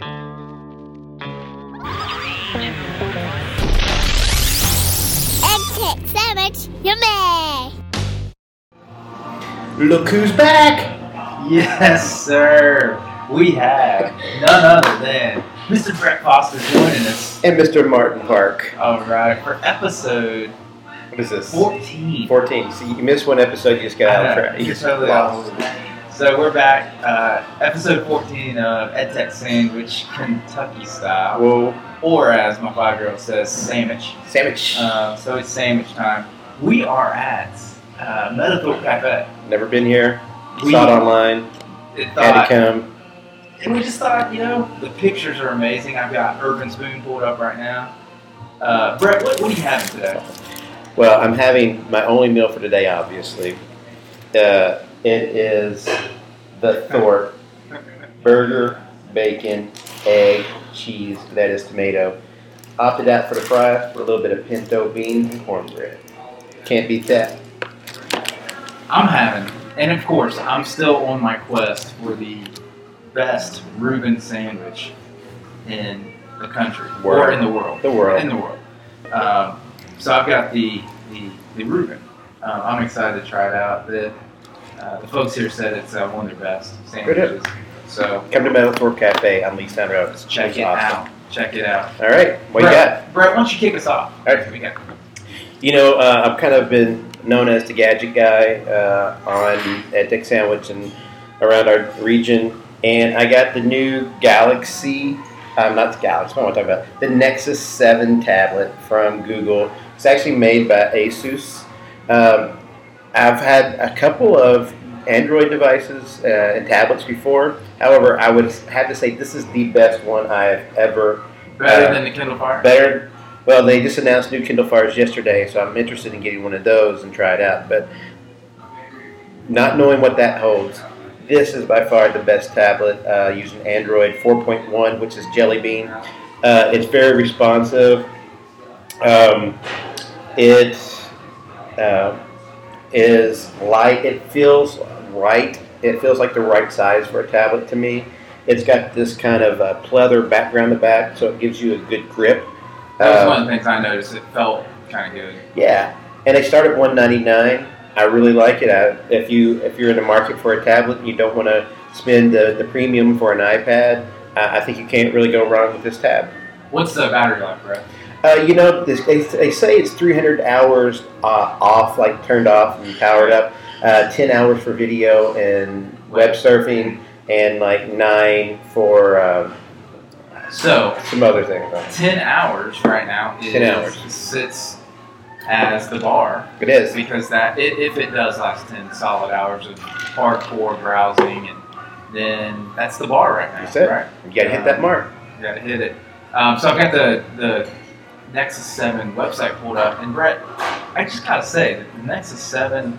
Egg tech sandwich, yummy! Look who's back! Yes, sir. We have none other than Mr. Brett Foster joining us. And Mr. Martin Park. All right, for episode What is this? 14. 14. So you missed one episode, you just got out of know, track. You you're just totally lost. off. So we're back, uh, episode 14 of EdTech Sandwich, Kentucky style, Whoa. or as my five-year-old says, sandwich. Sandwich. Uh, so it's sandwich time. We are at uh, Cafe. Never been here. We Saw it online. it Had to come. And we just thought, you know, the pictures are amazing. I've got Urban Spoon pulled up right now. Uh, Brett, what, what are you having today? Well, I'm having my only meal for today, obviously. Uh, it is the Thorpe burger, bacon, egg, cheese, lettuce, tomato. Opted out for the fry for a little bit of pinto beans and cornbread. Can't beat that. I'm having, and of course, I'm still on my quest for the best Reuben sandwich in the country or in the world. The world. In the world. Um, so I've got the the, the Reuben. Um, I'm excited to try it out. The uh, the folks here said it's uh, one of their best sandwiches. So Come to Meadowthorpe Cafe on Leestown Road. check it awesome. out. Check it out. All right, what you got? Brett, Brett, why don't you kick us off? All right. We got? You know, uh, I've kind of been known as the gadget guy uh, on EdTech Sandwich and around our region, and I got the new Galaxy. Um, not the Galaxy. What am I talking about? The Nexus Seven tablet from Google. It's actually made by ASUS. Um, I've had a couple of Android devices uh, and tablets before. However, I would have to say this is the best one I've ever Better Uh, than the Kindle Fire? Better. Well, they just announced new Kindle Fires yesterday, so I'm interested in getting one of those and try it out. But not knowing what that holds, this is by far the best tablet uh, using Android 4.1, which is Jelly Bean. Uh, it's very responsive. Um, it uh, is light. It feels right. It feels like the right size for a tablet to me. It's got this kind of uh, pleather background in the back, so it gives you a good grip. That was Uh, one of the things I noticed. It felt kind of good. yeah, and they start at one ninety nine. I really like it. I, if you if you're in the market for a tablet and you don't want to spend the, the premium for an iPad, I, I think you can't really go wrong with this tab. What's the battery life, Brett? Uh, you know, this, they, they say it's 300 hours uh, off, like turned off and powered up. Uh, 10 hours for video and web surfing, and like nine for um, So, some other things. 10 hours right now is, 10 hours. sits as the bar It is. because that i if it does last 10 solid hours of hardcore browsing and then that's the bar right now That's it. right You got to hit that mark. you gotta hit it um, so i've got the the nexus 7 website pulled up and brett i just gotta say that the nexus 7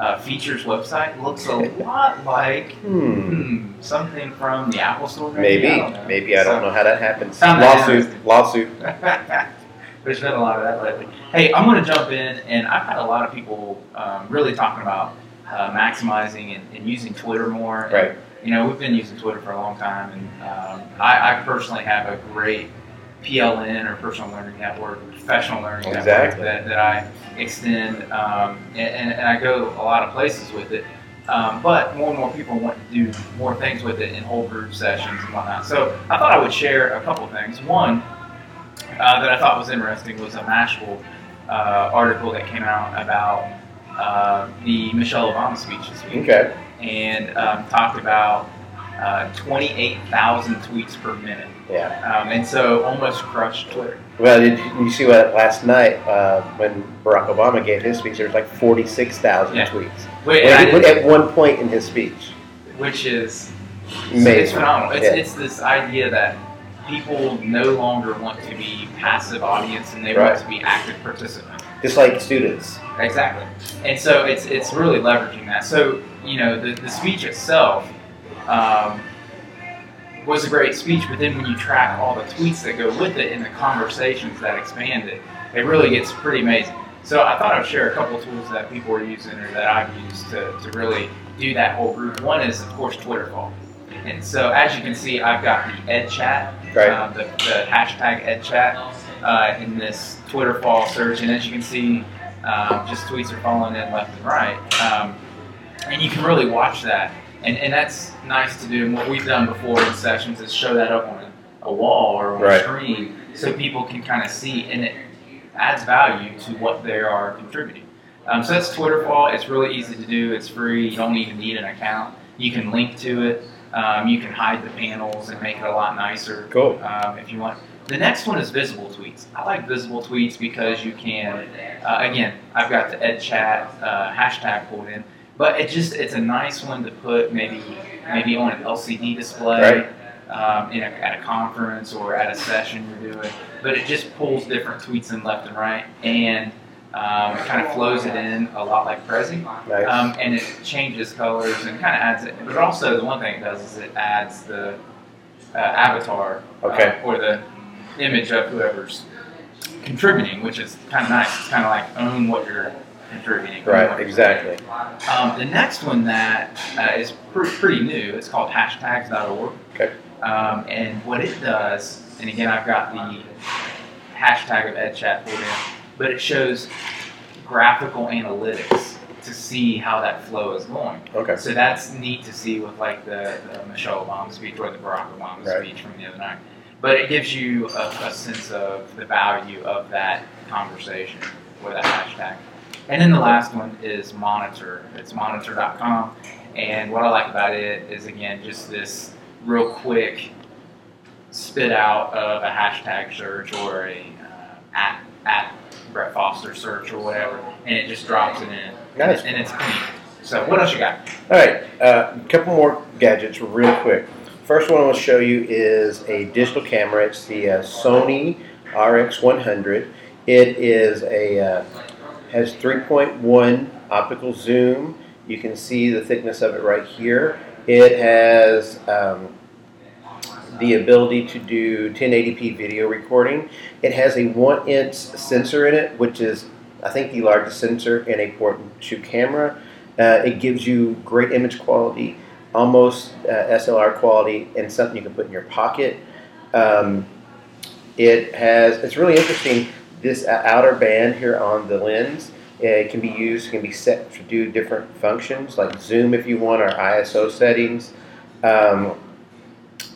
uh, features website looks a lot like Hmm. hmm, something from the apple store maybe, Maybe. I don't know. Maybe I don't So- know how that happens. Lawsuit. Lawsuit. There's been a lot of that lately. Hey, I'm going to jump in, and I've had a lot of people um, really talking about uh, maximizing and, and using Twitter more. And, Right. You know, we've been using Twitter for a long time, and um, I, I personally have a great PLN or personal learning network, professional learning Exactly. network that, that I extend, um, and, and, I go a lot of places with it. Um, but more and more people want to do more things with it in whole group sessions and whatnot. So I thought I would share a couple things. One uh, that I thought was interesting was a Mashable uh, article that came out about uh, the Michelle Obama speech this week Okay. and um, talked about uh, 28,000 tweets per minute. Yeah. Um, and so almost crushed Twitter. Well, did you see what last night uh, when Barack Obama gave his speech? There was like forty-six thousand Yeah. tweets. Wait, Well, and I he- didn't- at one point in his speech, which is Amazing. it's phenomenal. It's, Yeah. it's this idea that people no longer want to be passive audience and they Right. want to be active participants. just like students. Exactly. And so it's it's really leveraging that. So you know the, the speech itself um, was a great speech, but then when you track all the tweets that go with it and the conversations that expand it, it really gets pretty amazing. So I thought I'd share a couple tools that people are using or that I've used to, to really do that whole group. One is of course Twitterfall. And so, as you can see, I've got the EdChat, Right. um, the, the hashtag EdChat uh, in this Twitterfall search. And as you can see, um, just tweets are falling in left and right. Um, and you can really watch that. And, and that's nice to do. And what we've done before in sessions is show that up on a, wall or on Right. a screen so people can kind of see. And it adds value to what they are contributing. Um, so that's Twitter Twitterfall. It's really easy to do. It's free. You don't even need an account. You can link to it. Um, you can hide the panels and make it a lot nicer Cool. um, if you want. The next one is visible tweets. I like visible tweets because you can, uh, again, I've got the EdChat uh, hashtag pulled in, but it just it's a nice one to put maybe maybe on an LCD display. Um, in a, at a conference or at a session you're doing, but it just pulls different tweets in left and right, and um, kind of flows it in a lot like Prezi. Nice. Um, and it changes colors and kind of adds it. But also, the one thing it does is it adds the uh, avatar Okay. uh, or the image of whoever's contributing, which is kind of nice. It's kind of like own what you're contributing. right. Exactly. um, the next one that uh, is pr- pretty new, it's called hashtags.org. Okay. Um, and what it does, and again, I've got the hashtag of EdChat pulled in, but it shows graphical analytics to see how that flow is going. Okay. So that's neat to see with like the, the Michelle Obama speech or the Barack Obama Right. speech from the other night. But it gives you a, a sense of the value of that conversation with that hashtag. And then the last one is Monitter. It's monitter.com. And what I like about it is, again, just this real quick spit out of a hashtag search or a uh, at, at Brett Foster search or whatever, and it just drops it in. Nice. And it's clean. So, what else you got? All right, uh, a couple more gadgets real quick. First one I want to show you is a digital camera. It's the uh, Sony RX100. It is a uh, has 3.1 optical zoom. You can see the thickness of it right here. It has um, the ability to do 1080p video recording. It has a one inch sensor in it, which is I think the largest sensor in a point and shoot camera. Uh, it gives you great image quality, almost uh, SLR quality, and something you can put in your pocket. Um, it has. It's really interesting. This outer band here on the lens. It can be used. Can be set to do different functions like zoom if you want, or ISO settings. Um,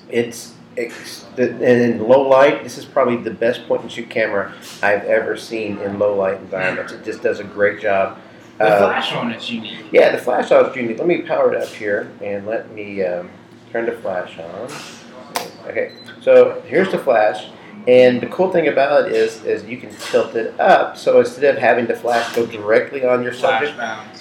it's, it's and in low light. This is probably the best point and shoot camera I've ever seen in low light environments. It just does a great job. The Uh, flash on it's unique. yeah, the flash on is unique. Let me power it up here and let me um, turn the flash on. Okay, so here's the flash, and the cool thing about it is, is you can tilt it up. So instead of having the flash go directly on your subject,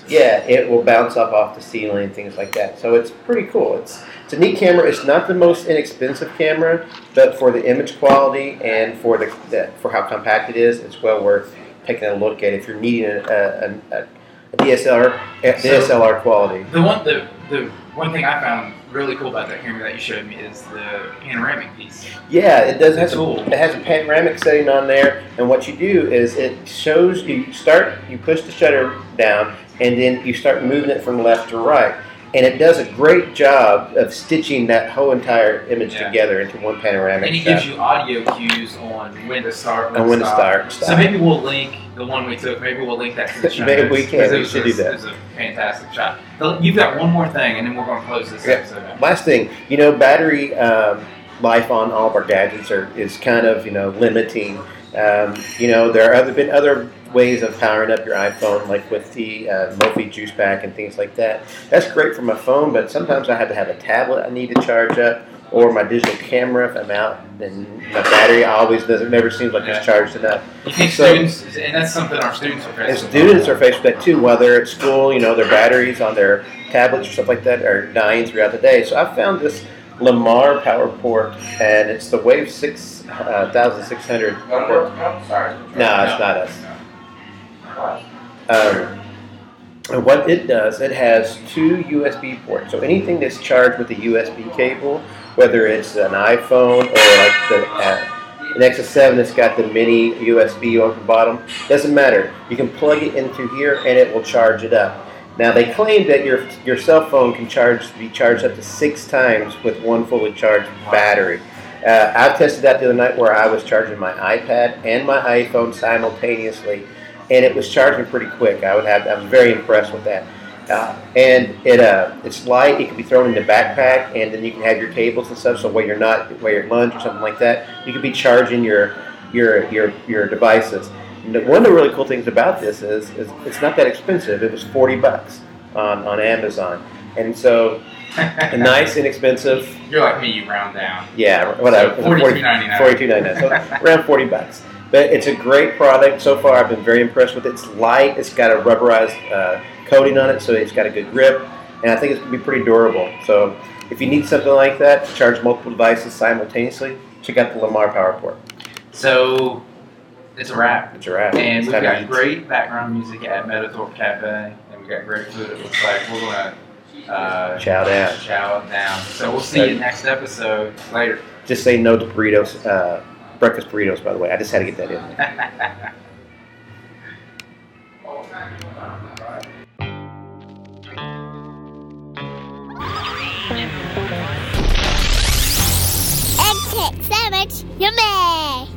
yeah, it will bounce up off the ceiling and things like that. So it's pretty cool. It's it's a neat camera. It's not the most inexpensive camera, but for the image quality and for the, the for how compact it is, it's well worth taking a look at if you're needing a, a, a, a DSLR a So- DSLR quality. The one, the, the one thing I found really cool about that camera that you showed me is the panoramic piece. Yeah, it does have some, it has a panoramic setting on there, and what you do is it shows you start you push the shutter down, and then you start moving it from left to right, and it does a great job of stitching that whole entire image Yeah. together into one panoramic And it gives you audio cues on when to start, when, And when to stop. start. So maybe we'll link the one we took. Maybe we'll link that to the show Maybe we can. We should a- do that. It was a fantastic shot. You've got one more thing, and then we're going to close this Yeah. episode. out. Last thing, you know, battery um, life on all of our gadgets are is kind of you know limiting. Um, you know, there are other been other ways of powering up your iPhone, like with the uh, Mophie Juice Pack and things like that. That's great for my phone, but sometimes I have to have a tablet I need to charge up, or my digital camera if I'm out, and my battery always doesn't never seems like it's charged enough. You think So- students, and that's something our students are And facing. students are faced with that too, while they're at school, you know, their batteries on their tablets or stuff like that are dying throughout the day. So I found this Lenmar power port, and it's the Wave 6600 port. Sorry. No, it's not us. Um, and what it does, it has two USB ports. So anything that's charged with a USB cable, whether it's an iPhone or like the uh, an Nexus 7 that's got the mini USB on the bottom, doesn't matter. You can plug it into here and it will charge it up. Now they claim that your your cell phone can charge be charged up to six times with one fully charged battery. Uh, I tested that the other night where I was charging my iPad and my iPhone simultaneously, and it was charging pretty quick. I would have I was very impressed with that. Uh, and it uh, it's light. It can be thrown in the backpack, and then you can have your cables and stuff. So while you're not while you're at lunch or something like that, you could be charging your your your your devices. And one of the really cool things about this is, is it's not that expensive. It was forty bucks on, on Amazon, and so a nice inexpensive. You're like me, you round down. Yeah, whatever. So $42.99. Forty-two ninety-nine. So around forty bucks. But it's a great product so far. I've been very impressed with it. It's light. It's got a rubberized uh, coating on it, so it's got a good grip, and I think it's going to be pretty durable. So if you need something like that to charge multiple devices simultaneously, check out the Lenmar PowerPort. So it's a wrap. It's a wrap. And It's we've got eat. great background music at Meadowthorpe Cafe, and we've got great food. It looks like we're gonna uh, Chow down. chow down. So we'll see you next episode later. Just say no to burritos, uh, breakfast burritos. By the way, I just had to get that in. tech sandwich. Yummy!